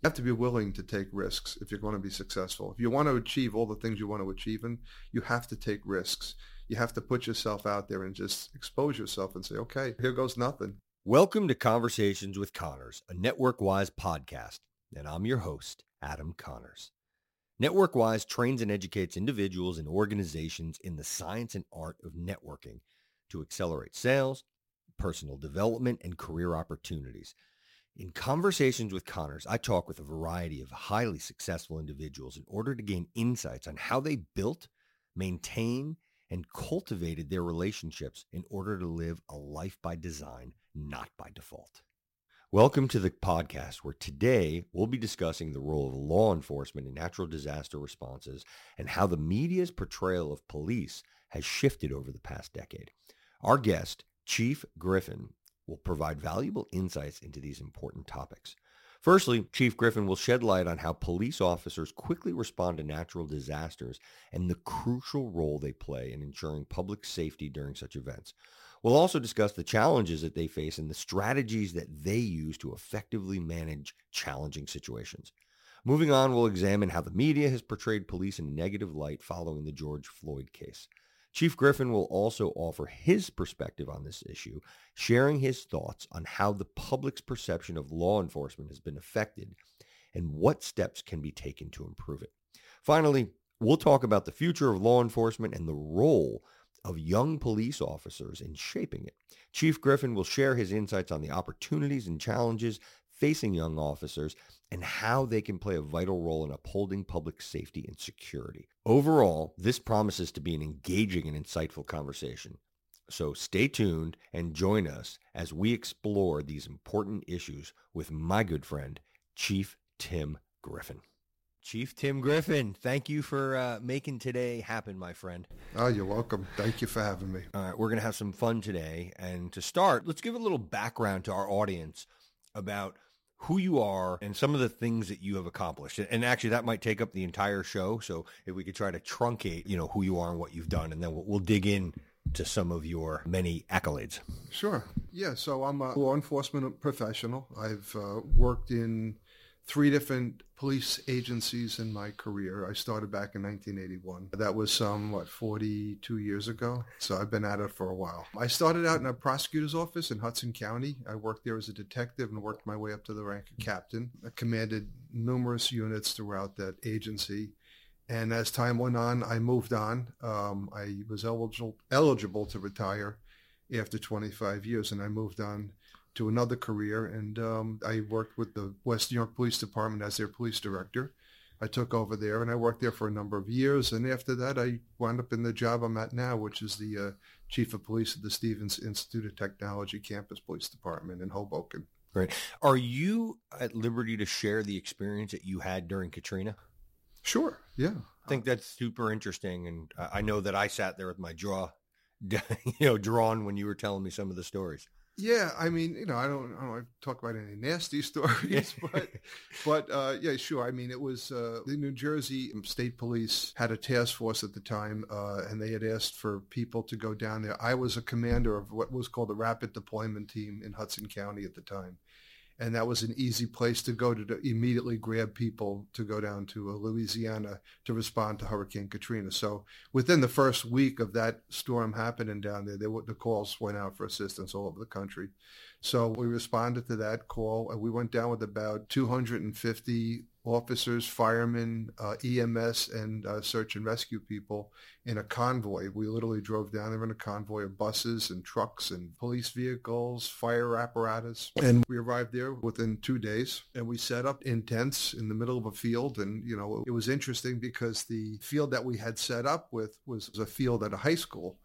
You have to be willing to take risks if you're going to be successful. If you want to achieve all the things you want to achieve, and you have to take risks. You have to put yourself out there and just expose yourself and say, okay, here goes nothing. Welcome to Conversations with Connors, a NetworkWise podcast, and I'm your host, Adam Connors. NetworkWise trains and educates individuals and organizations in the science and art of networking to accelerate sales, personal development, and career opportunities. In Conversations with Connors, I talk with a variety of highly successful individuals in order to gain insights on how they built, maintained, and cultivated their relationships in order to live a life by design, not by default. Welcome to the podcast where today we'll be discussing the role of law enforcement in natural disaster responses and how the media's portrayal of police has shifted over the past decade. Our guest, Chief Griffin, will provide valuable insights into these important topics. Firstly, Chief Griffin will shed light on how police officers quickly respond to natural disasters and the crucial role they play in ensuring public safety during such events. We'll also discuss the challenges that they face and the strategies that they use to effectively manage challenging situations. Moving on, we'll examine how the media has portrayed police in a negative light following the George Floyd case. Chief Griffin will also offer his perspective on this issue, sharing his thoughts on how the public's perception of law enforcement has been affected and what steps can be taken to improve it. Finally, we'll talk about the future of law enforcement and the role of young police officers in shaping it. Chief Griffin will share his insights on the opportunities and challenges facing young officers and how they can play a vital role in upholding public safety and security. Overall, this promises to be an engaging and insightful conversation. So stay tuned and join us as we explore these important issues with my good friend, Chief Tim Griffin. Chief Tim Griffin, thank you for uh, making today happen, my friend. Oh, you're welcome. Thank you for having me. All right, we're going to have some fun today. And to start, let's give a little background to our audience about who you are and some of the things that you have accomplished. And actually, that might take up the entire show. So if we could try to truncate, you know, who you are and what you've done, and then we'll, we'll dig in to some of your many accolades. Sure. Yeah. So I'm a law enforcement professional. I've uh, worked in three different police agencies in my career. I started back in 1981. That was some, what, 42 years ago? So I've been at it for a while. I started out in a prosecutor's office in Hudson County. I worked there as a detective and worked my way up to the rank of captain. I commanded numerous units throughout that agency. And as time went on, I moved on. Um, I was eligible, eligible to retire after 25 years, and I moved on to another career, and um, I worked with the West New York Police Department as their police director. I took over there, and I worked there for a number of years. And after that, I wound up in the job I'm at now, which is the uh, chief of police at the Stevens Institute of Technology Campus Police Department in Hoboken. Great. Are you at liberty to share the experience that you had during Katrina? Sure. Yeah. I think that's super interesting, and I know that I sat there with my jaw, you know, drawn when you were telling me some of the stories. Yeah, I mean, you know, I don't, I don't want to talk about any nasty stories, but, but uh, yeah, sure. I mean, it was uh, the New Jersey State Police had a task force at the time, uh, and they had asked for people to go down there. I was a commander of what was called the Rapid Deployment Team in Hudson County at the time, and that was an easy place to go to, to immediately grab people to go down to uh, Louisiana to respond to Hurricane Katrina. So within the first week of that storm happening down there, there the calls went out for assistance all over the country. So we responded to that call. And we went down with about 250 officers, firemen, uh, EMS, and uh, search and rescue people in a convoy. We literally drove down there in a convoy of buses and trucks and police vehicles, fire apparatus. And we arrived there within two days and we set up in tents in the middle of a field. And, you know, it was interesting because the field that we had set up with was a field at a high school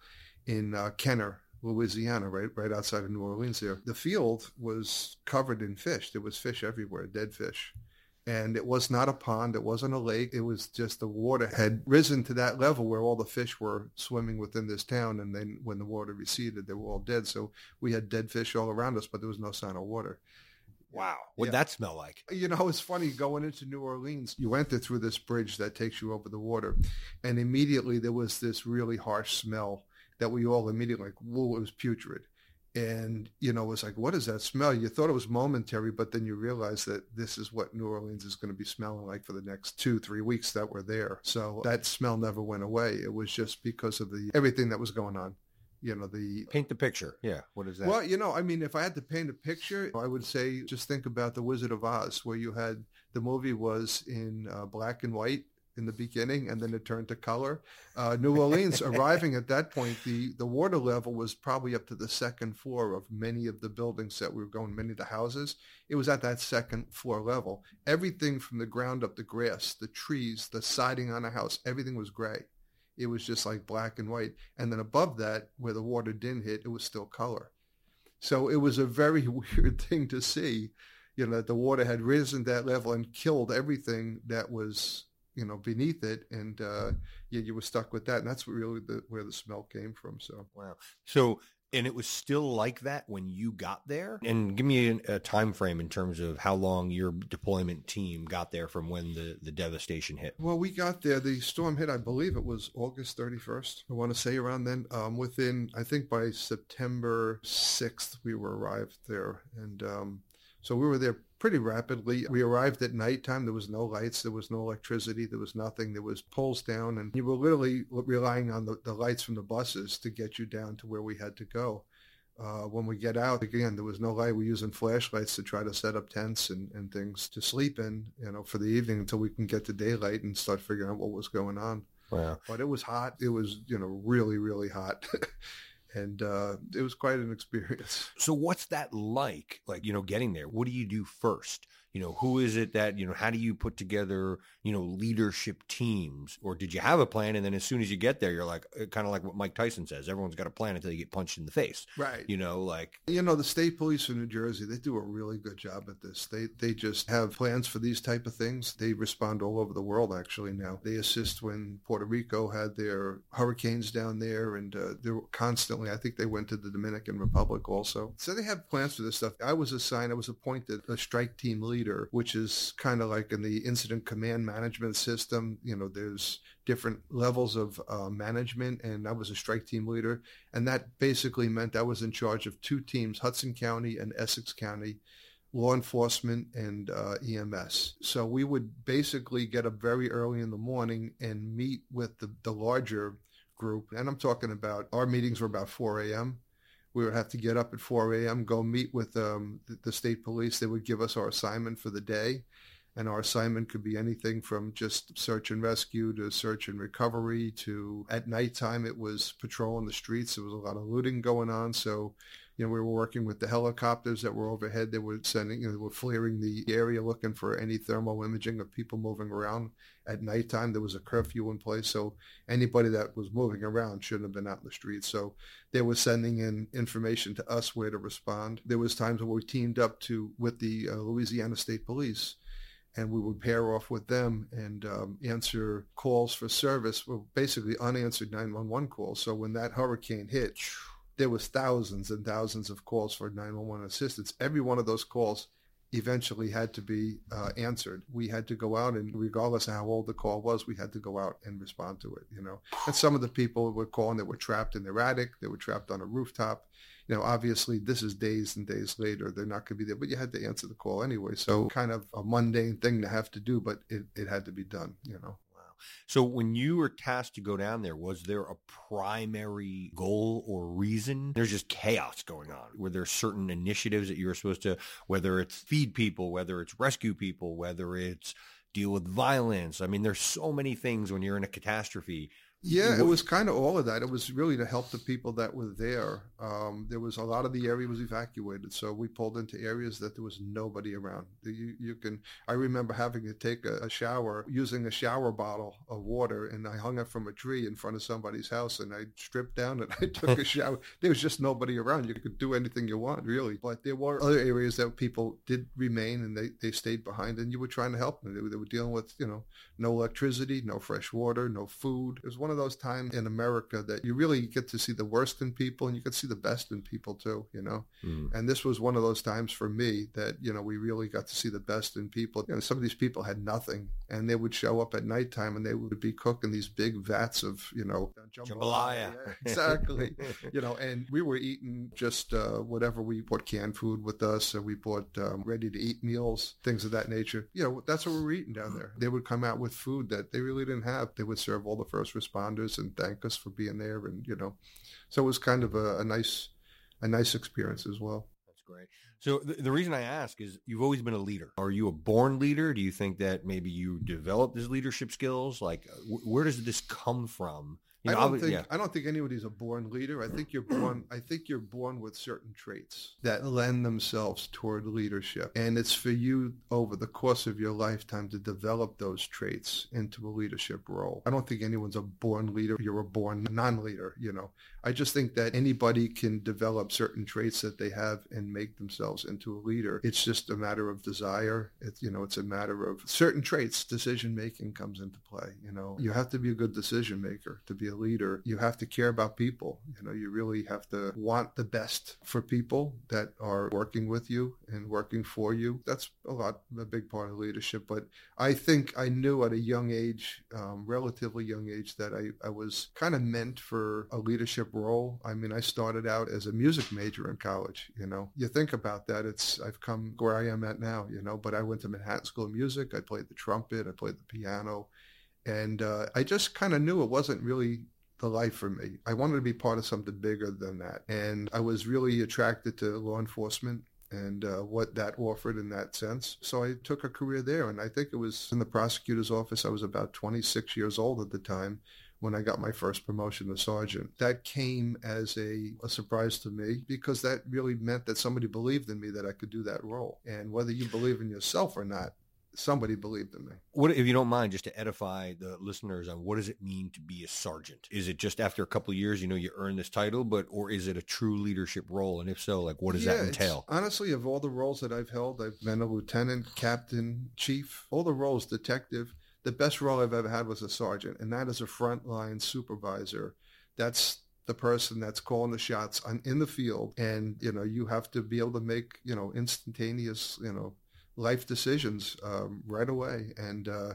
in uh, Kenner, Louisiana, right, right outside of New Orleans there. The field was covered in fish. There was fish everywhere, dead fish and it was not a pond. It wasn't a lake. It was just the water had risen to that level where all the fish were swimming within this town. And then when the water receded, they were all dead. So we had dead fish all around us, but there was no sign of water. Wow. What'd yeah. that smell like? You know, it's funny going into New Orleans, you enter through this bridge that takes you over the water. And immediately there was this really harsh smell that we all immediately like, whoa, it was putrid And, you know, it was like, what is that smell? You thought it was momentary, but then you realize that this is what New Orleans is going to be smelling like for the next two, three weeks that we're there. So that smell never went away. It was just because of the everything that was going on you know the paint the picture yeah what is that well you know i mean if i had to paint a picture i would say just think about the wizard of oz where you had the movie was in uh, black and white in the beginning and then it turned to color. Uh, New Orleans arriving at that point, the, the water level was probably up to the second floor of many of the buildings that we were going, many of the houses. It was at that second floor level. Everything from the ground up, the grass, the trees, the siding on a house, everything was gray. It was just like black and white. And then above that, where the water didn't hit, it was still color. So it was a very weird thing to see, you know, that the water had risen that level and killed everything that was you know beneath it and uh yeah you were stuck with that and that's really the, where the smell came from so. Wow. So and it was still like that when you got there? And give me a, a, time frame in terms of how long your deployment team got there from when the, the devastation hit. Well we got there the storm hit i believe it was august 31st i want to say around then um, within i think by september 6th we were arrived there and um, so we were there pretty rapidly. We arrived at nighttime. There was no lights. There was no electricity. There was nothing. There was poles down. And you were literally relying on the, the lights from the buses to get you down to where we had to go. Uh, when we get out, again, there was no light. We're using flashlights to try to set up tents and, and things to sleep in, you know, for the evening until we can get to daylight and start figuring out what was going on. Wow. But it was hot. It was, you know, really, really hot. and uh, it was quite an experience. So what's that like? Like you know, getting there. What do you do first? You know who is it that you know how do you put together you know leadership teams? Or did you have a plan and then as soon as you get there you're like uh, kind of like what mike tyson says everyone's got a plan until you get punched in the face. Right. You know like you know the state police in new jersey they do a really good job at this. They they just have plans for these type of things. They respond all over the world actually now. They assist when puerto rico had their hurricanes down there and uh, they're constantly i think they went to the dominican republic also. So they have plans for this stuff. I was assigned i was appointed a strike team leader leader, which is kind of like in the incident command management system. You know, there's different levels of uh, management, and I was a strike team leader, and that basically meant I was in charge of two teams, Hudson County and Essex County law enforcement and uh, EMS. So we would basically get up very early in the morning and meet with the, the larger group. And I'm talking about our meetings were about 4 a.m we would have to get up at 4 a.m., go meet with um, the, the, state police. They would give us our assignment for the day. And our assignment could be anything from just search and rescue to search and recovery to at nighttime, it was patrolling the streets. There was a lot of looting going on. So you know, we were working with the helicopters that were overhead. They were sending, you know, they were flaring the area looking for any thermal imaging of people moving around at nighttime. There was a curfew in place, so anybody that was moving around shouldn't have been out in the streets. So they were sending in information to us where to respond. There was times where we teamed up to with the uh, Louisiana State Police and we would pair off with them and um, answer calls for service, well, basically unanswered 911 calls. So when that hurricane hit, there was thousands and thousands of calls for 911 assistance. Every one of those calls eventually had to be uh, answered. We had to go out and regardless of how old the call was, we had to go out and respond to it, you know. And some of the people were calling that were trapped in their attic, they were trapped on a rooftop. You know, obviously this is days and days later. They're not going to be there, but you had to answer the call anyway. So kind of a mundane thing to have to do, but it, it had to be done, you know. So when you were tasked to go down there, was there a primary goal or reason? There's just chaos going on. Were there certain initiatives that you were supposed to, whether it's feed people, whether it's rescue people, whether it's deal with violence? I mean, there's so many things when you're in a catastrophe yeah, it was kind of all of that. It was really to help the people that were there. Um, there was a lot of the area was evacuated, so we pulled into areas that there was nobody around. You, you can. I remember having to take a, a, shower using a shower bottle of water, and I hung it from a tree in front of somebody's house, and I stripped down and I took a shower. There was just nobody around. You could do anything you want, really. But there were other areas that people did remain, and they, they stayed behind, and you were trying to help them. They, they were dealing with you know no electricity, no fresh water, no food. It was one of those times in America that you really get to see the worst in people and you get to see the best in people too, you know. Mm. And this was one of those times for me that, you know, we really got to see the best in people. You know, some of these people had nothing and they would show up at nighttime and they would be cooking these big vats of, you know, jambalaya. Yeah, exactly. you know, and we were eating just uh, whatever we bought canned food with us. and we bought um, ready to eat meals, things of that nature. You know, that's what we were eating down there. They would come out with food that they really didn't have. They would serve all the first responders and thank us for being there. And, you know, so it was kind of a, a nice, a nice experience as well. That's great. So the, the, reason I ask is you've always been a leader. Are you a born leader? Do you think that maybe you developed these leadership skills? Like, uh, where does this come from? You know, I don't think yeah. I don't think anybody's a born leader. I think you're born. I think you're born with certain traits that lend themselves toward leadership, and it's for you over the course of your lifetime to develop those traits into a leadership role. I don't think anyone's a born leader. You're a born non-leader. You know, I just think that anybody can develop certain traits that they have and make themselves into a leader. It's just a matter of desire. It's you know, it's a matter of certain traits. Decision making comes into play. You know, you have to be a good decision maker to be a leader, you have to care about people. You know, you really have to want the best for people that are working with you and working for you. That's a lot, a big part of leadership. But I think I knew at a young age, um, relatively young age, that I, I was kind of meant for a leadership role. I mean, I started out as a music major in college. You know, you think about that. It's I've come where I am at now. You know, but I went to Manhattan School of Music. I played the trumpet. I played the piano. And uh, I just kind of knew it wasn't really the life for me. I wanted to be part of something bigger than that. And I was really attracted to law enforcement and uh, what that offered in that sense. So I took a career there. And I think it was in the prosecutor's office. I was about 26 years old at the time when I got my first promotion to sergeant. That came as a, a, surprise to me because that really meant that somebody believed in me that I could do that role. And whether you believe in yourself or not, somebody believed in me. What, if you don't mind, just to edify the listeners on what does it mean to be a sergeant? Is it just after a couple of years, you know, you earn this title, but or is it a true leadership role? And if so, like what does yeah, that entail? Honestly, of all the roles that I've held, I've been a lieutenant, captain, chief, all the roles, detective. The best role I've ever had was a sergeant, and that is a frontline supervisor. That's the person that's calling the shots on, in the field and you know you have to be able to make you know instantaneous you know life decisions um, right away. And, uh,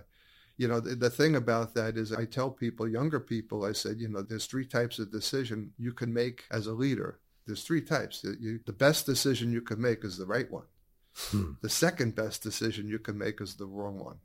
you know, the, the, thing about that is I tell people, younger people, I said, you know, there's three types of decision you can make as a leader. There's three types. You, the best decision you can make is the right one. Hmm. The second best decision you can make is the wrong one.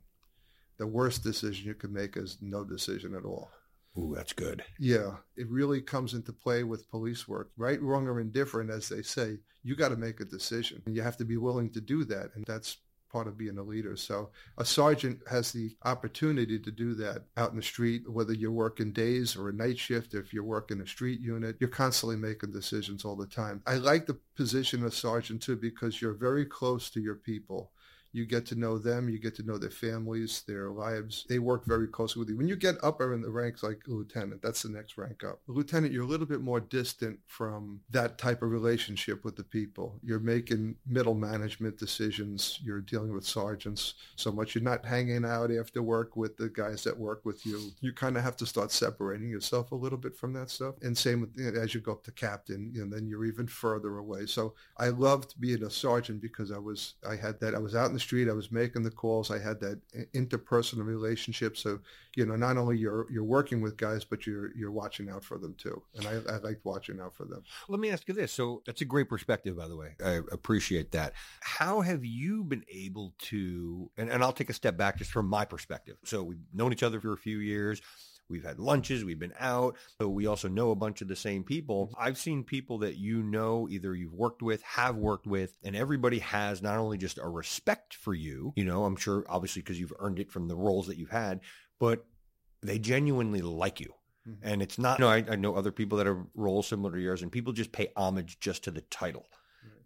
The worst decision you can make is no decision at all. Ooh, that's good. Yeah, it really comes into play with police work. Right, wrong, or indifferent, as they say, you got to make a decision. And you have to be willing to do that. And that's part of being a leader. So a sergeant has the opportunity to do that out in the street, whether you're working days or a night shift, if you're working a street unit, you're constantly making decisions all the time. I like the position of sergeant too because you're very close to your people. You get to know them. You get to know their families, their lives. They work very closely with you. When you get up in the ranks like lieutenant, that's the next rank up. Lieutenant, you're a little bit more distant from that type of relationship with the people. You're making middle management decisions. You're dealing with sergeants so much. You're not hanging out after work with the guys that work with you. You kind of have to start separating yourself a little bit from that stuff. And same with, you know, as you go up to captain, you know, then you're even further away. So I loved being a sergeant because I was, I had that, I was out in the street. I was making the calls. I had that interpersonal relationship. So, you know, not only you're you're working with guys, but you're you're watching out for them too. And I, I liked watching out for them. Let me ask you this. So that's a great perspective, by the way. I appreciate that. How have you been able to? And, and I'll take a step back just from my perspective. So we've known each other for a few years. We've had lunches, we've been out. So we also know a bunch of the same people. I've seen people that you know, either you've worked with, have worked with, and everybody has not only just a respect for you, you know, I'm sure obviously because you've earned it from the roles that you've had, but they genuinely like you. Mm-hmm. And it's not, you know, I, I know other people that have roles similar to yours and people just pay homage just to the title.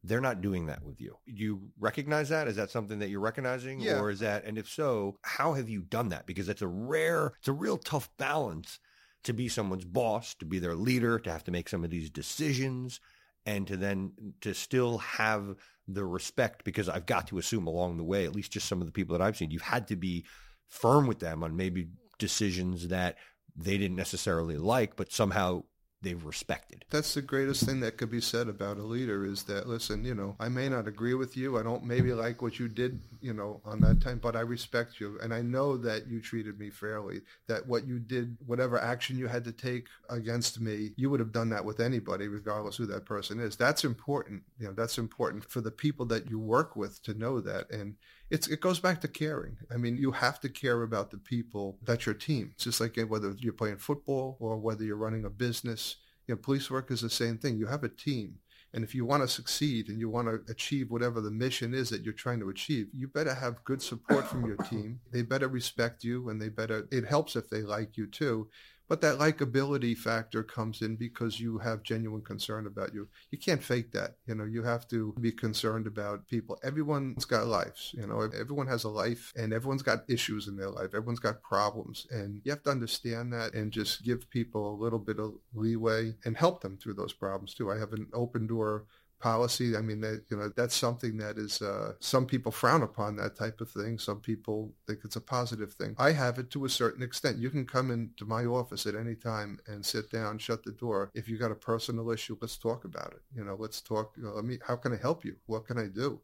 They're not doing that with you. You recognize that? Is that something that you're recognizing? Yeah. Or is that, and if so, how have you done that? Because it's a rare, it's a real tough balance to be someone's boss, to be their leader, to have to make some of these decisions and to then to still have the respect because I've got to assume along the way, at least just some of the people that I've seen, you've had to be firm with them on maybe decisions that they didn't necessarily like, but somehow they've respected. That's the greatest thing that could be said about a leader is that listen, you know, I may not agree with you. I don't maybe like what you did, you know, on that time, but I respect you and I know that you treated me fairly. That what you did, whatever action you had to take against me, you would have done that with anybody regardless who that person is. That's important. You know, that's important for the people that you work with to know that and it's it goes back to caring. I mean, you have to care about the people that your team. It's just like whether you're playing football or whether you're running a business. You know, police work is the same thing. You have a team. And if you want to succeed and you want to achieve whatever the mission is that you're trying to achieve, you better have good support from your team. They better respect you and they better, it helps if they like you too. But that likability factor comes in because you have genuine concern about you. You can't fake that. You know, you have to be concerned about people. Everyone's got lives. You know, everyone has a life and everyone's got issues in their life. Everyone's got problems. And you have to understand that and just give people a little bit of leeway and help them through those problems too. I have an open door policy. I mean, that, you know, that's something that is, uh, some people frown upon that type of thing. Some people think it's a positive thing. I have it to a certain extent. You can come into my office at any time and sit down, shut the door. If you got a personal issue, let's talk about it. You know, let's talk. You know, let me, how can I help you? What can I do?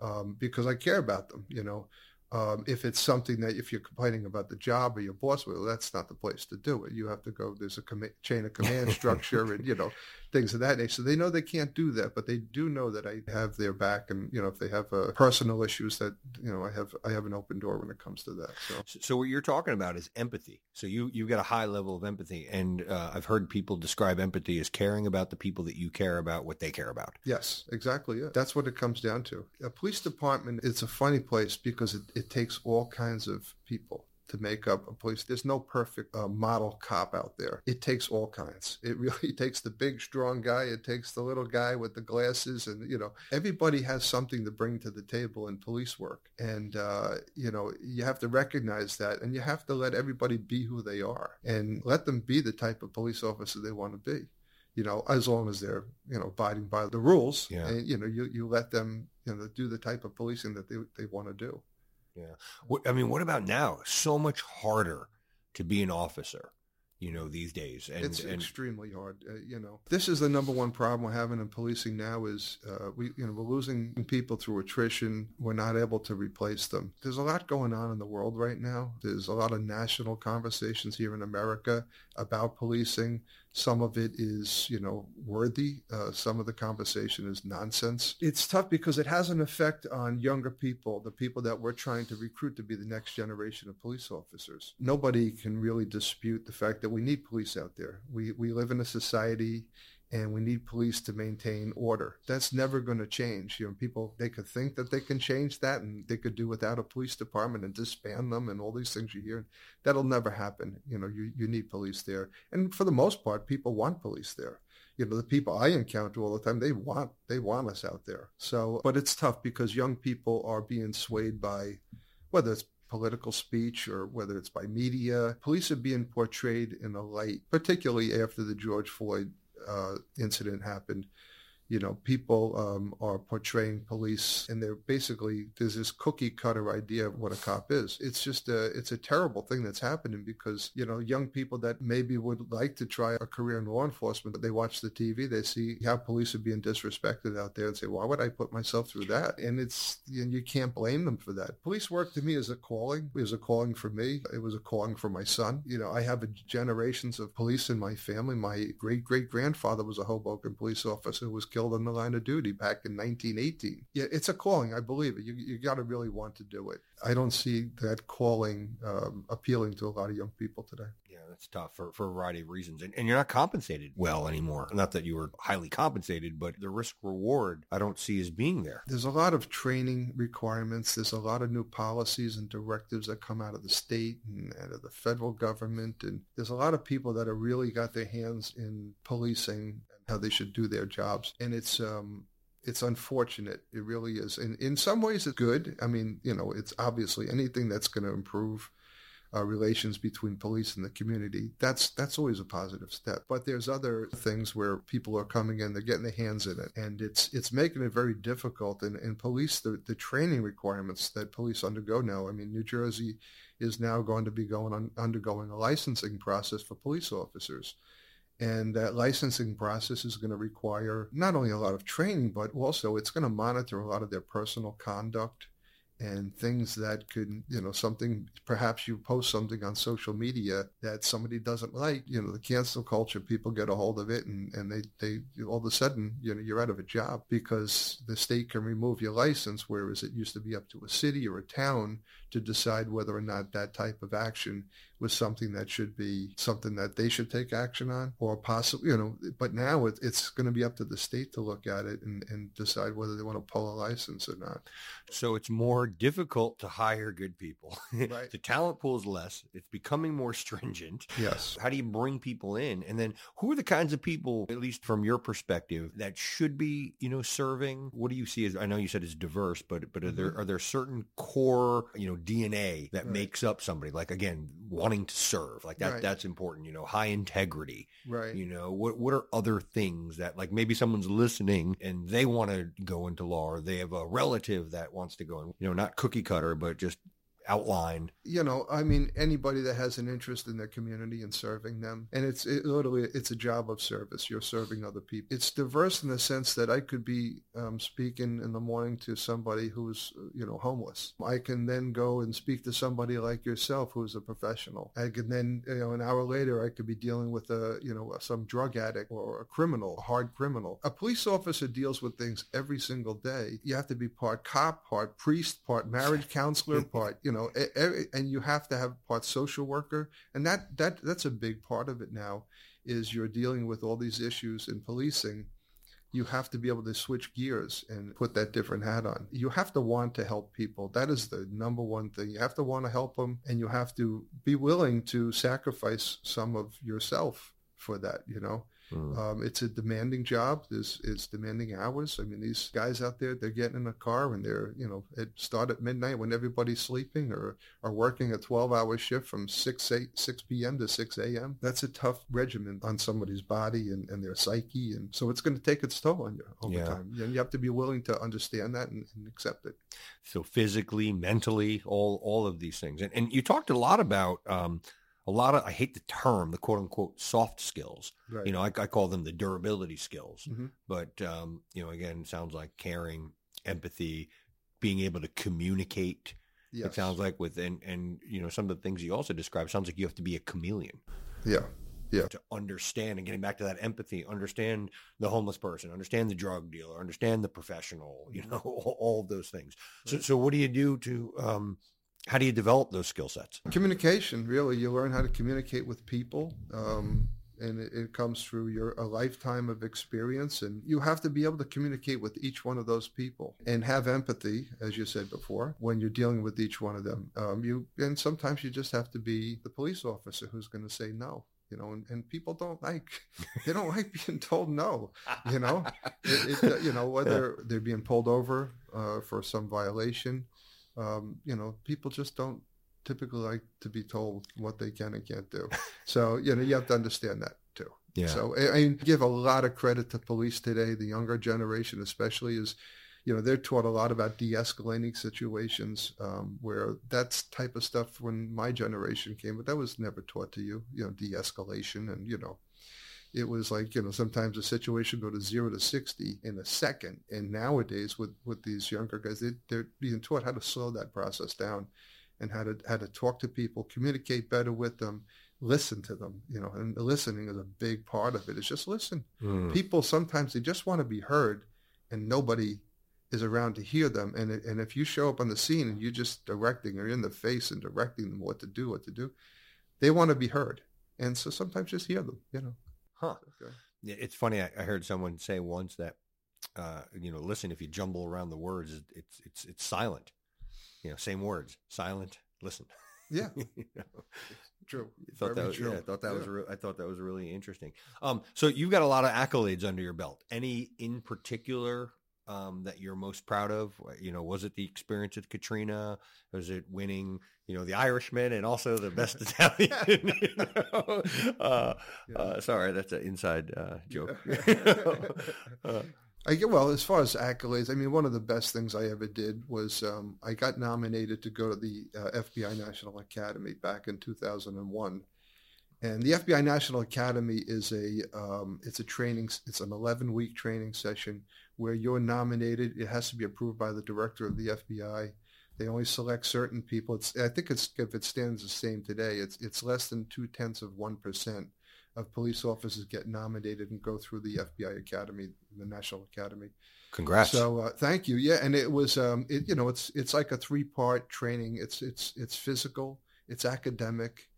Um, because I care about them, you know. Um, if it's something that if you're complaining about the job or your boss, well, that's not the place to do it. You have to go. There's a com- chain of command structure, and you know things of that nature. So they know they can't do that, but they do know that I have their back, and you know if they have uh, personal issues, that you know I have I have an open door when it comes to that. So, so what you're talking about is empathy. So you you've got a high level of empathy, and uh, I've heard people describe empathy as caring about the people that you care about, what they care about. Yes, exactly. Yeah. That's what it comes down to. A police department, it's a funny place because it, it takes all kinds of people to make up a police. There's no perfect uh, model cop out there. It takes all kinds. It really takes the big, strong guy. It takes the little guy with the glasses. And, you know, everybody has something to bring to the table in police work. And, uh, you know, you have to recognize that and you have to let everybody be who they are and let them be the type of police officer they want to be you know, as long as they're, you know, abiding by the rules. Yeah. And, you know, you, you let them, you know, do the type of policing that they, they want to do. Yeah. What, I mean, what about now? So much harder to be an officer, you know, these days. And, it's and, extremely hard. Uh, you know, this is the number one problem we're having in policing now is uh, we, you know, we're losing people through attrition. We're not able to replace them. There's a lot going on in the world right now. There's a lot of national conversations here in America about policing. Some of it is, you know, worthy. Uh, some of the conversation is nonsense. It's tough because it has an effect on younger people, the people that we're trying to recruit to be the next generation of police officers. Nobody can really dispute the fact that we need police out there. We, we live in a society and we need police to maintain order. That's never going to change. You know, people they could think that they can change that and they could do without a police department and disband them and all these things you hear. That'll never happen. You know, you, you need police there. And for the most part, people want police there. You know, the people I encounter all the time, they want they want us out there. So but it's tough because young people are being swayed by whether it's political speech or whether it's by media. Police are being portrayed in a light, particularly after the George Floyd uh, incident happened you know, people um, are portraying police and they're basically, there's this cookie cutter idea of what a cop is. It's just a, it's a terrible thing that's happening because, you know, young people that maybe would like to try a career in law enforcement, they watch the TV, they see how police are being disrespected out there and say, why would I put myself through that? And it's, you, know, you can't blame them for that. Police work to me is a calling. It was a calling for me. It was a calling for my son. You know, I have generations of police in my family. My great great grandfather was a Hoboken police officer who was killed in the line of duty back in 1918. Yeah, it's a calling. I believe it. You, you got to really want to do it. I don't see that calling um, appealing to a lot of young people today. Yeah, that's tough for, for a variety of reasons. And, and you're not compensated well anymore. Not that you were highly compensated, but the risk reward I don't see as being there. There's a lot of training requirements. There's a lot of new policies and directives that come out of the state and out of the federal government. And there's a lot of people that have really got their hands in policing how they should do their jobs. And it's um, it's unfortunate. It really is. And in some ways, it's good. I mean, you know, it's obviously anything that's going to improve uh, relations between police and the community. That's that's always a positive step. But there's other things where people are coming in, they're getting their hands in it, and it's it's making it very difficult. And, and police, the, the training requirements that police undergo now. I mean, New Jersey is now going to be going on, undergoing a licensing process for police officers. And that licensing process is going to require not only a lot of training, but also it's going to monitor a lot of their personal conduct and things that could, you know, something, perhaps you post something on social media that somebody doesn't like, you know, the cancel culture, people get a hold of it and, and they, they, all of a sudden, you know, you're out of a job because the state can remove your license, whereas it used to be up to a city or a town to decide whether or not that type of action was something that should be something that they should take action on or possibly, you know, but now it, it's going to be up to the state to look at it and, and decide whether they want to pull a license or not. So it's more difficult to hire good people. Right. the talent pool is less. It's becoming more stringent. Yes. How do you bring people in? And then who are the kinds of people, at least from your perspective, that should be, you know, serving? What do you see as I know you said it's diverse, but but are there Mhm. are there certain core, you know, DNA that Right. makes up somebody? Like again, wanting to serve. Like that Right. that's important, you know, high integrity. Right. You know, what what are other things that like maybe someone's listening and they want to go into law or they have a relative that wants to go in, you know, not cookie cutter, but just outline. you know, I mean, anybody that has an interest in their community and serving them, and it's it, literally it's a job of service. You're serving other people. It's diverse in the sense that I could be um, speaking in the morning to somebody who's you know homeless. I can then go and speak to somebody like yourself who's a professional. I can then you know an hour later I could be dealing with a you know some drug addict or a criminal, a hard criminal. A police officer deals with things every single day. You have to be part cop, part priest, part marriage counselor, part you know, e- e- and you have to have part social worker, and that that that's a big part of it now. Is you're dealing with all these issues in policing. You have to be able to switch gears and put that different hat on. You have to want to help people. That is the number one thing. You have to want to help them, and you have to be willing to sacrifice some of yourself for that. You know, Mm. um, it's a demanding job. There's it's demanding hours. I mean, these guys out there, they're getting in a car and they're, you know, it start at midnight when everybody's sleeping or are working a 12-hour shift from 6, 8, 6 p.m. to 6 a.m. That's a tough regimen on somebody's body and, and their psyche. And so it's going to take its toll on you over Yeah. time. And you have to be willing to understand that and, and accept it. So physically, mentally, all all of these things. And and you talked a lot about um a lot of I hate the term, the quote unquote soft skills. Right. You know, I, I call them the durability skills. Mhm. But um, you know, again, sounds like caring, empathy, being able to communicate. yes. It sounds like with and and you know some of the things you also described sounds like you have to be a chameleon Yeah. Yeah. To understand and getting back to that empathy, understand the homeless person, understand the drug dealer, understand the professional, you know, all, all of those things. So so what do you do to um how do you develop those skill sets? communication really. You learn how to communicate with people um, and it, it comes through your a lifetime of experience and you have to be able to communicate with each one of those people and have empathy as you said before when you're dealing with each one of them. Um, you and sometimes you just have to be the police officer who's going to say no you know and, and people don't like they don't like being told no you know? It, it, you know whether they're being pulled over uh, for some violation um, you know people just don't typically like to be told what they can and can't do. So you know you have to understand that too. Yeah. so I, I give a lot of credit to police today. The younger generation especially is you know they're taught a lot about de-escalating situations um, where that's type of stuff when my generation came but that was never taught to you you know de-escalation and you know it was like you know sometimes a situation go to zero to 60 in a second. And nowadays with with these younger guys they, they're being taught how to slow that process down and how to how to talk to people communicate better with them listen to them you know and listening is a big part of it. It's just listen. Mm. people sometimes they just want to be heard and nobody is around to hear them. And and if you show up on the scene and you're just directing or in the face and directing them what to do what to do they want to be heard. And so sometimes just hear them you know Huh. Okay. Yeah, It's funny. I, I heard someone say once that, uh, you know, listen, if you jumble around the words, it's it's it's silent. You know, same words, silent. Listen. yeah You know? true I thought Very that was, true. yeah, I thought that was re- I thought that was really interesting. Um, so you've got a lot of accolades under your belt. Any in particular um, that you're most proud of? You know, was it the experience with Katrina? Was it winning, you know, the Irishman and also the best Italian? you know? uh, yeah. uh, sorry, that's an inside uh, joke. Uh, I well as far as accolades. I mean, one of the best things I ever did was um, I got nominated to go to the uh, FBI National Academy back in 2001, and the FBI National Academy is a um, it's a training it's an 11 week training session where you're nominated. It has to be approved by the director of the FBI. They only select certain people. It's I think it's if it stands the same today, it's it's less than two tenths of one percent of police officers get nominated and go through the FBI Academy, the National Academy. Congrats! So uh, thank you. Yeah, and it was um, it, you know it's it's like a three part training. It's it's it's physical, it's academic,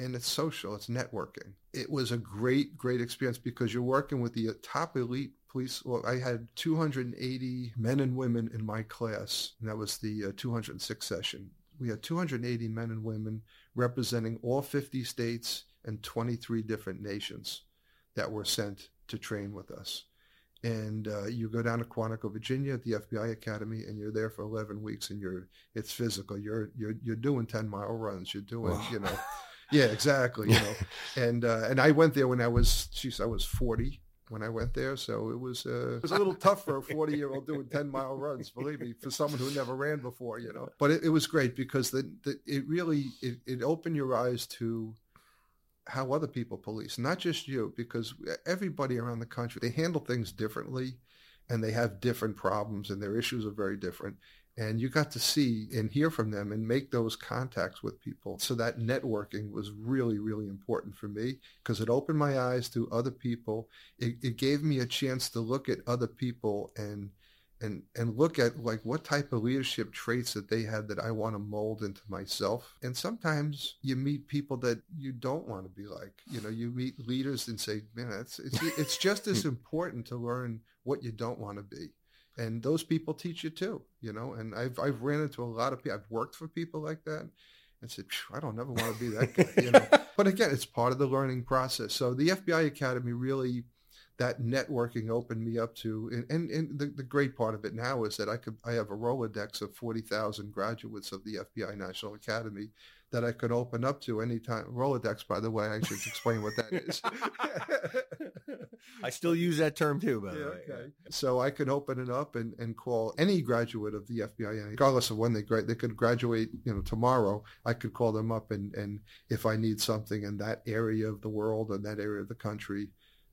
and it's social, it's networking. It was a great, great experience because you're working with the top elite police. Well, I had 280 men and women in my class, and that was the uh, 206 session. We had 280 men and women representing all 50 states and 23 different nations that were sent to train with us. And uh, you go down to Quantico, Virginia, at the FBI Academy, and you're there for 11 weeks, and you're it's physical. You're you're you're doing 10 mile runs. You're doing you know yeah, exactly. You know, and uh, and I went there when I was, geez, I was forty when I went there, so it was uh, it was a little tough for a forty year old doing ten mile runs. Believe me, for someone who never ran before, you know. But it, it was great because the, the it really it, it opened your eyes to how other people police, not just you, because everybody around the country they handle things differently, and they have different problems, and their issues are very different and you got to see and hear from them and make those contacts with people. So that networking was really, really important for me because it opened my eyes to other people. It, it gave me a chance to look at other people and and and look at like what type of leadership traits that they had that I want to mold into myself. And sometimes you meet people that you don't want to be like. You know, you meet leaders and say, "Man, it's it's, it's just as important to learn what you don't want to be." And those people teach you too, you know. And I've I've ran into a lot of people. I've worked for people like that, and said, I don't ever want to be that guy, you know. but again, it's part of the learning process. So the FBI Academy really, that networking opened me up to, and and, and the, the great part of it now is that I could I have a Rolodex of forty thousand graduates of the FBI National Academy that I could open up to anytime. Rolodex, by the way, I should explain what that is. I still use that term too, by the way. Okay. So I could open it up and, and call any graduate of the FBI, regardless of when they grad, they could graduate, you know, tomorrow. I could call them up and, and if I need something in that area of the world or that area of the country,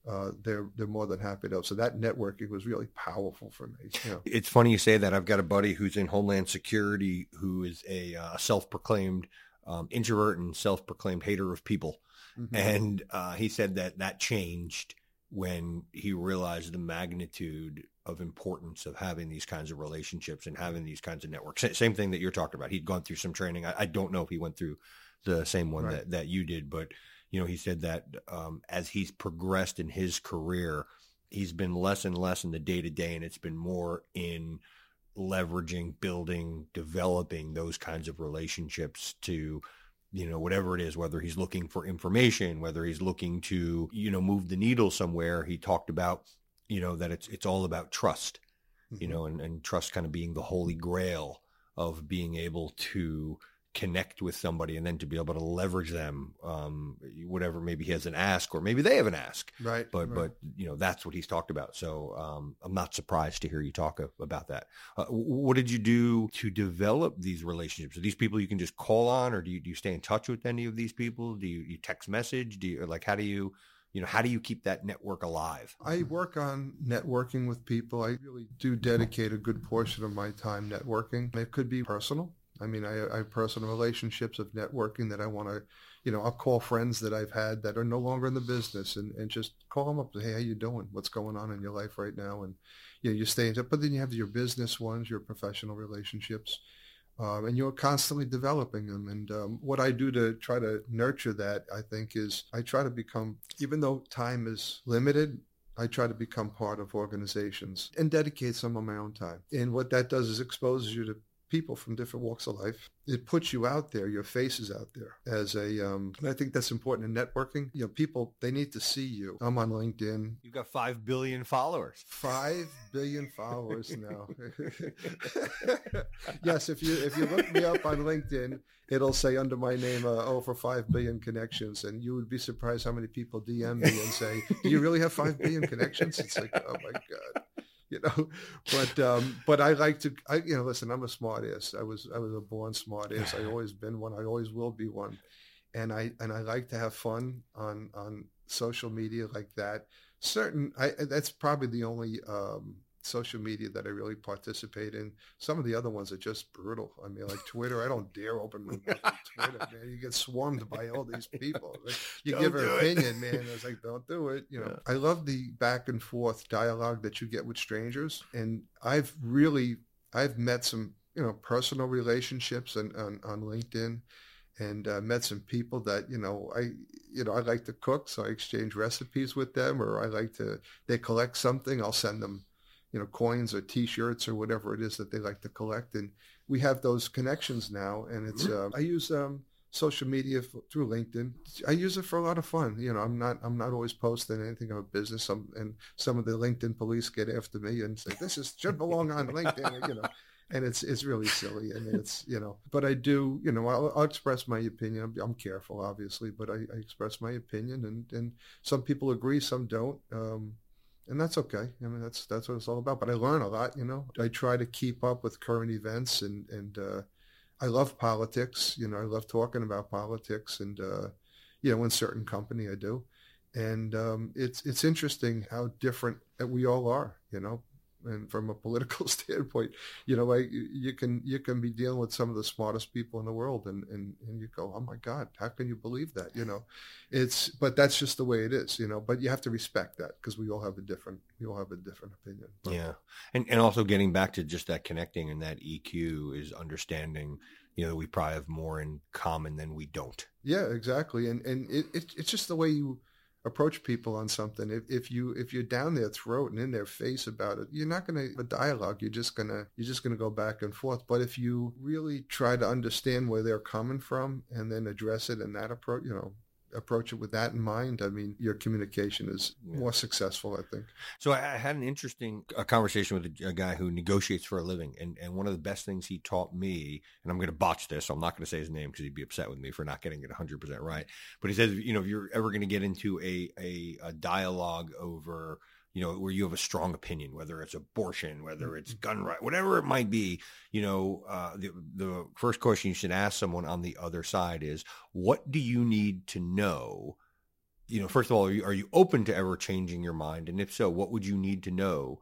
uh, they're they're more than happy to help. So that networking was really powerful for me. You know. It's funny you say that. I've got a buddy who's in Homeland Security who is a uh, self-proclaimed um, introvert and self-proclaimed hater of people, mm-hmm. and uh, he said that that changed when he realized the magnitude of importance of having these kinds of relationships and having these kinds of networks. Same thing that you're talking about. He'd gone through some training. I, I don't know if he went through the same one right. that, that you did, but you know, he said that um, as he's progressed in his career, he's been less and less in the day to day, and it's been more in leveraging, building, developing those kinds of relationships to you know whatever it is whether he's looking for information whether he's looking to you know move the needle somewhere he talked about you know that it's it's all about trust mm-hmm. you know and, and trust kind of being the holy grail of being able to connect with somebody and then to be able to leverage them um, whatever maybe he has an ask or maybe they have an ask. Right but right. but you know that's what he's talked about. So um, i'm not surprised to hear you talk about that. Uh, what did you do to develop these relationships? Are these people you can just call on or do you, do you stay in touch with any of these people? Do you, you text message? Do you like how do you you know how do you keep that network alive? I work on networking with people. I really do dedicate a good portion of my time networking. It could be personal I mean, I, I have personal relationships of networking that I want to, you know, I'll call friends that I've had that are no longer in the business and, and just call them up. Hey, how you doing? What's going on in your life right now? And, you know, you stay in touch. But then you have your business ones, your professional relationships, um, and you're constantly developing them. And um, what I do to try to nurture that, I think, is I try to become, even though time is limited, I try to become part of organizations and dedicate some of my own time. And what that does is exposes you to people from different walks of life. It puts you out there, your face is out there as a, um, and I think that's important in networking. You know, people, they need to see you. I'm on LinkedIn. You've got 5 billion followers. 5 billion followers now. yes, if you, if you look me up on LinkedIn, it'll say under my name, uh, oh, for 5 billion connections. And you would be surprised how many people DM me and say, do you really have 5 billion connections? It's like, oh my God. you know. But um, but I like to, I, you know, listen. I'm a smart ass. I was I was a born smart ass. I always been one. I always will be one. And I and I like to have fun on on social media like that. Certain, I that's probably the only um, social media that I really participate in. Some of the other ones are just brutal. I mean, like Twitter, I don't dare open my mouth on Twitter, man. You get swarmed by all these people. Like, you don't give an opinion, man. It's like, don't do it. You know, yeah. I love the back and forth dialogue that you get with strangers. And I've really, I've met some, you know, personal relationships on, on, on LinkedIn and uh, met some people that you know I you know I like to cook, so I exchange recipes with them, or I like to they collect something, I'll send them you know, coins or T-shirts or whatever it is that they like to collect. And we have those connections now. And it's uh, I use um, social media for, through LinkedIn. I use it for a lot of fun. You know, I'm not I'm not always posting anything about business. Some and some of the LinkedIn police get after me and say this is should belong on LinkedIn. You know. And it's it's really silly, and it's you know. But I do, you know, I'll, I'll express my opinion. I'm, I'm, careful, obviously, but I, I, express my opinion, and and some people agree, some don't. Um, and that's okay. I mean, that's that's what it's all about. But I learn a lot, you know. I try to keep up with current events, and and uh, I love politics. You know, I love talking about politics, and uh, you know, in certain company, I do. And um, it's it's interesting how different we all are. You know, and from a political standpoint, you know, like you can you can be dealing with some of the smartest people in the world, and and and you go, oh my God, how can you believe that? You know, it's but that's just the way it is, you know. But you have to respect that because we all have a different we all have a different opinion. But, yeah, and and also getting back to just that connecting and that EQ is understanding you know we probably have more in common than we don't yeah exactly and and it, it, it's just the way you approach people on something. If, if you if you're down their throat and in their face about it, you're not going to have a dialogue. You're just gonna you're just gonna go back and forth. But if you really try to understand where they're coming from and then address it in that approach, you know, approach it with that in mind, I mean, your communication is yeah. more successful, I think. So I had an interesting a conversation with a, a, guy who negotiates for a living. And, and one of the best things he taught me, and I'm going to botch this, so I'm not going to say his name because he'd be upset with me for not getting it 100% right. But he says, you know, if you're ever going to get into a, a, a dialogue over – you know, where you have a strong opinion, whether it's abortion, whether it's mm-hmm. gun right, whatever it might be, you know, uh, the, the first question you should ask someone on the other side is, what do you need to know? You know, first of all, are you, are you open to ever changing your mind? And if so, what would you need to know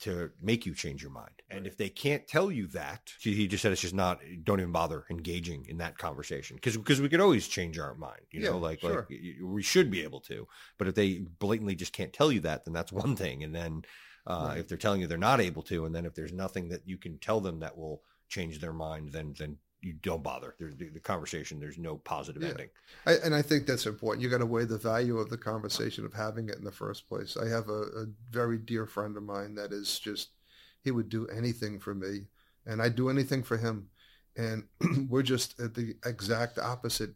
to make you change your mind. And if they can't tell you that, he just said it's just not. Don't even bother engaging in that conversation because because we could always change our mind. You know, like sure. like we should be able to. But if they blatantly just can't tell you that, then that's one thing. And then uh, right. if they're telling you they're not able to, and then if there's nothing that you can tell them that will change their mind, then then you don't bother. There's the, the conversation. There's no positive yeah. ending. I, and I think that's important. You got to weigh the value of the conversation of having it in the first place. I have a, a very dear friend of mine that is just he would do anything for me, and I'd do anything for him. And we're just at the exact opposite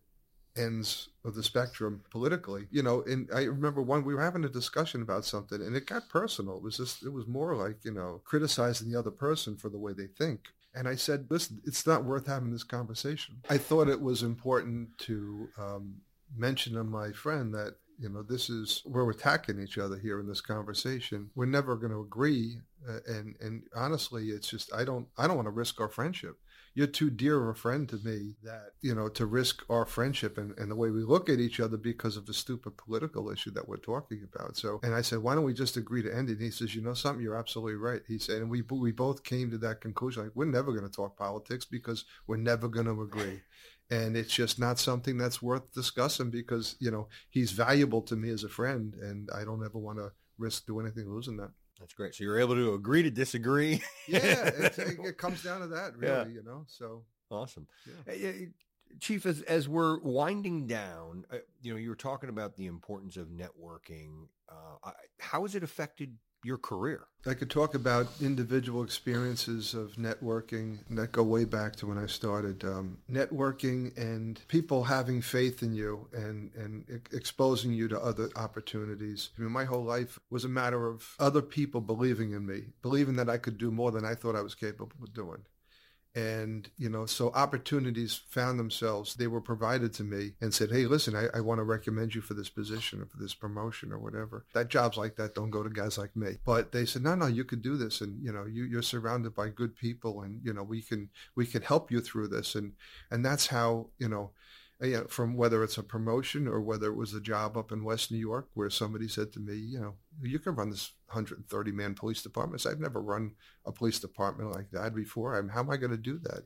ends of the spectrum politically. You know, and I remember one we were having a discussion about something and it got personal. It was just it was more like, you know, criticizing the other person for the way they think. And I said, listen, it's not worth having this conversation. I thought it was important to um, mention to my friend that, you know, this is where we're attacking each other here in this conversation. We're never going to agree. Uh, and, and honestly, it's just, I don't, I don't want to risk our friendship you're too dear of a friend to me that, you know, to risk our friendship and, and the way we look at each other because of the stupid political issue that we're talking about. So, and I said, why don't we just agree to end it? And he says, you know something, you're absolutely right. He said, and we, we both came to that conclusion, like, we're never going to talk politics because we're never going to agree and it's just not something that's worth discussing because you know he's valuable to me as a friend and i don't ever want to risk doing anything losing that that's great. So you're able to agree to disagree. yeah, it, it, comes down to that, really. Yeah. You know, so awesome. Yeah. Chief, as as we're winding down, uh, you know, you were talking about the importance of networking. Uh, how has it affected your career? I could talk about individual experiences of networking that go way back to when I started. Um, networking and people having faith in you and, and exposing you to other opportunities. I mean, my whole life was a matter of other people believing in me, believing that I could do more than I thought I was capable of doing and you know so opportunities found themselves. They were provided to me and said hey listen I, I, want to recommend you for this position or for this promotion or whatever. That jobs like that don't go to guys like me. But they said no no you could do this. And you know you, you're surrounded by good people and you know we can we can help you through this. And and that's how you know Uh, you know, from whether it's a promotion or whether it was a job up in West New York where somebody said to me, you know, you can run this 130 man police department. I've never run a police department like that before. I'm, how am I going to do that?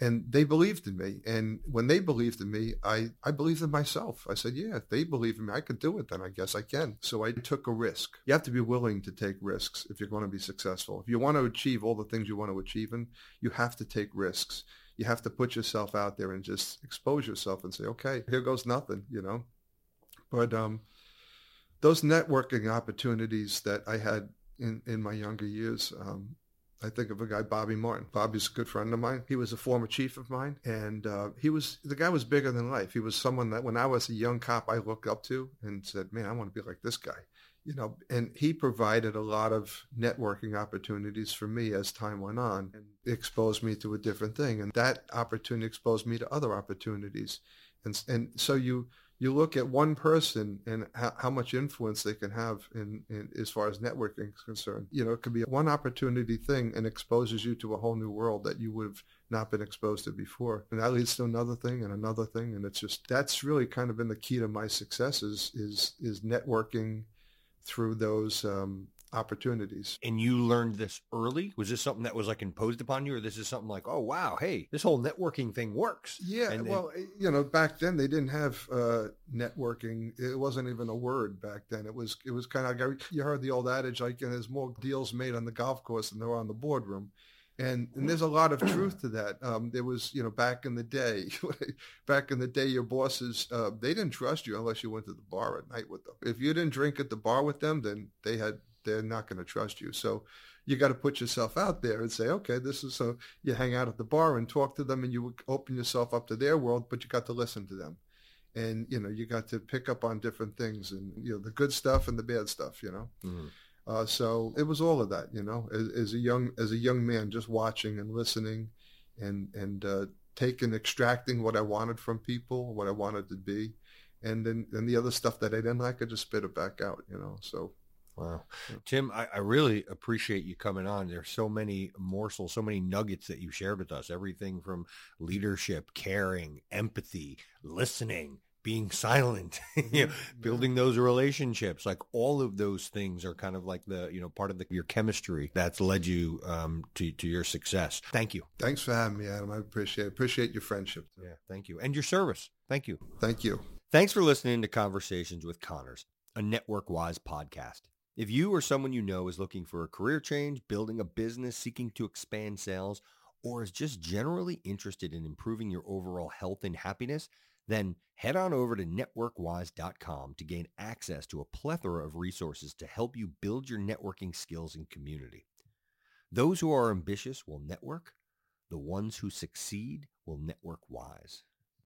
And they believed in me. And when they believed in me, I, I believed in myself. I said, yeah, if they believe in me, I could do it, then I guess I can. So I took a risk. You have to be willing to take risks if you're going to be successful. If you want to achieve all the things you want to achieve in, you have to take risks you have to put yourself out there and just expose yourself and say, okay, here goes nothing, you know. But um, those networking opportunities that I had in, in my younger years, um, I think of a guy, Bobby Martin. Bobby's a good friend of mine. He was a former chief of mine, and uh, he was the guy was bigger than life. He was someone that when I was a young cop, I looked up to and said, "Man, I want to be like this guy." You know, and he provided a lot of networking opportunities for me as time went on and exposed me to a different thing. And that opportunity exposed me to other opportunities. And, and so you, you look at one person and how, how much influence they can have in, in as far as networking is concerned. You know, it could be one opportunity thing and exposes you to a whole new world that you would have not been exposed to before. And that leads to another thing and another thing. And it's just, that's really kind of been the key to my successes is, is networking through those um, opportunities. And you learned this early? Was this something that was like imposed upon you, or this is something like, oh wow, hey, this whole networking thing works? Yeah, and well, then... you know, back then they didn't have uh, networking. It wasn't even a word back then. It was it was kind of like you heard the old adage like, "There's more deals made on the golf course than there are on the boardroom." And, and there's a lot of truth to that. Um, there was, you know, back in the day, back in the day, your bosses, uh, they didn't trust you unless you went to the bar at night with them. If you didn't drink at the bar with them, then they had, they're not going to trust you. So you got to put yourself out there and say, okay, this is so you hang out at the bar and talk to them and you open yourself up to their world, but you got to listen to them. And, you know, you got to pick up on different things and, you know, the good stuff and the bad stuff, you know. Mm-hmm. Uh, so it was all of that, you know, as, as, a young as a young man, just watching and listening, and and uh, taking extracting what I wanted from people, what I wanted to be, and then and the other stuff that I didn't like, I just spit it back out, you know. So Wow. Tim, I, I, really appreciate you coming on. There's so many morsels, so many nuggets that you shared with us. Everything from leadership, caring, empathy, listening, being silent, you know, building those relationships, like all of those things are kind of like the, you know, part of the, your chemistry that's led you um, to, to your success. Thank you. Thanks for having me, Adam. I appreciate Appreciate your friendship. Yeah, thank you. And your service. Thank you. Thank you. Thanks for listening to Conversations with Connors, a network wise podcast. If you or someone you know is looking for a career change, building a business, seeking to expand sales, or is just generally interested in improving your overall health and happiness, then head on over to networkwise.com to gain access to a plethora of resources to help you build your networking skills and community. Those who are ambitious will network. The ones who succeed will network wise.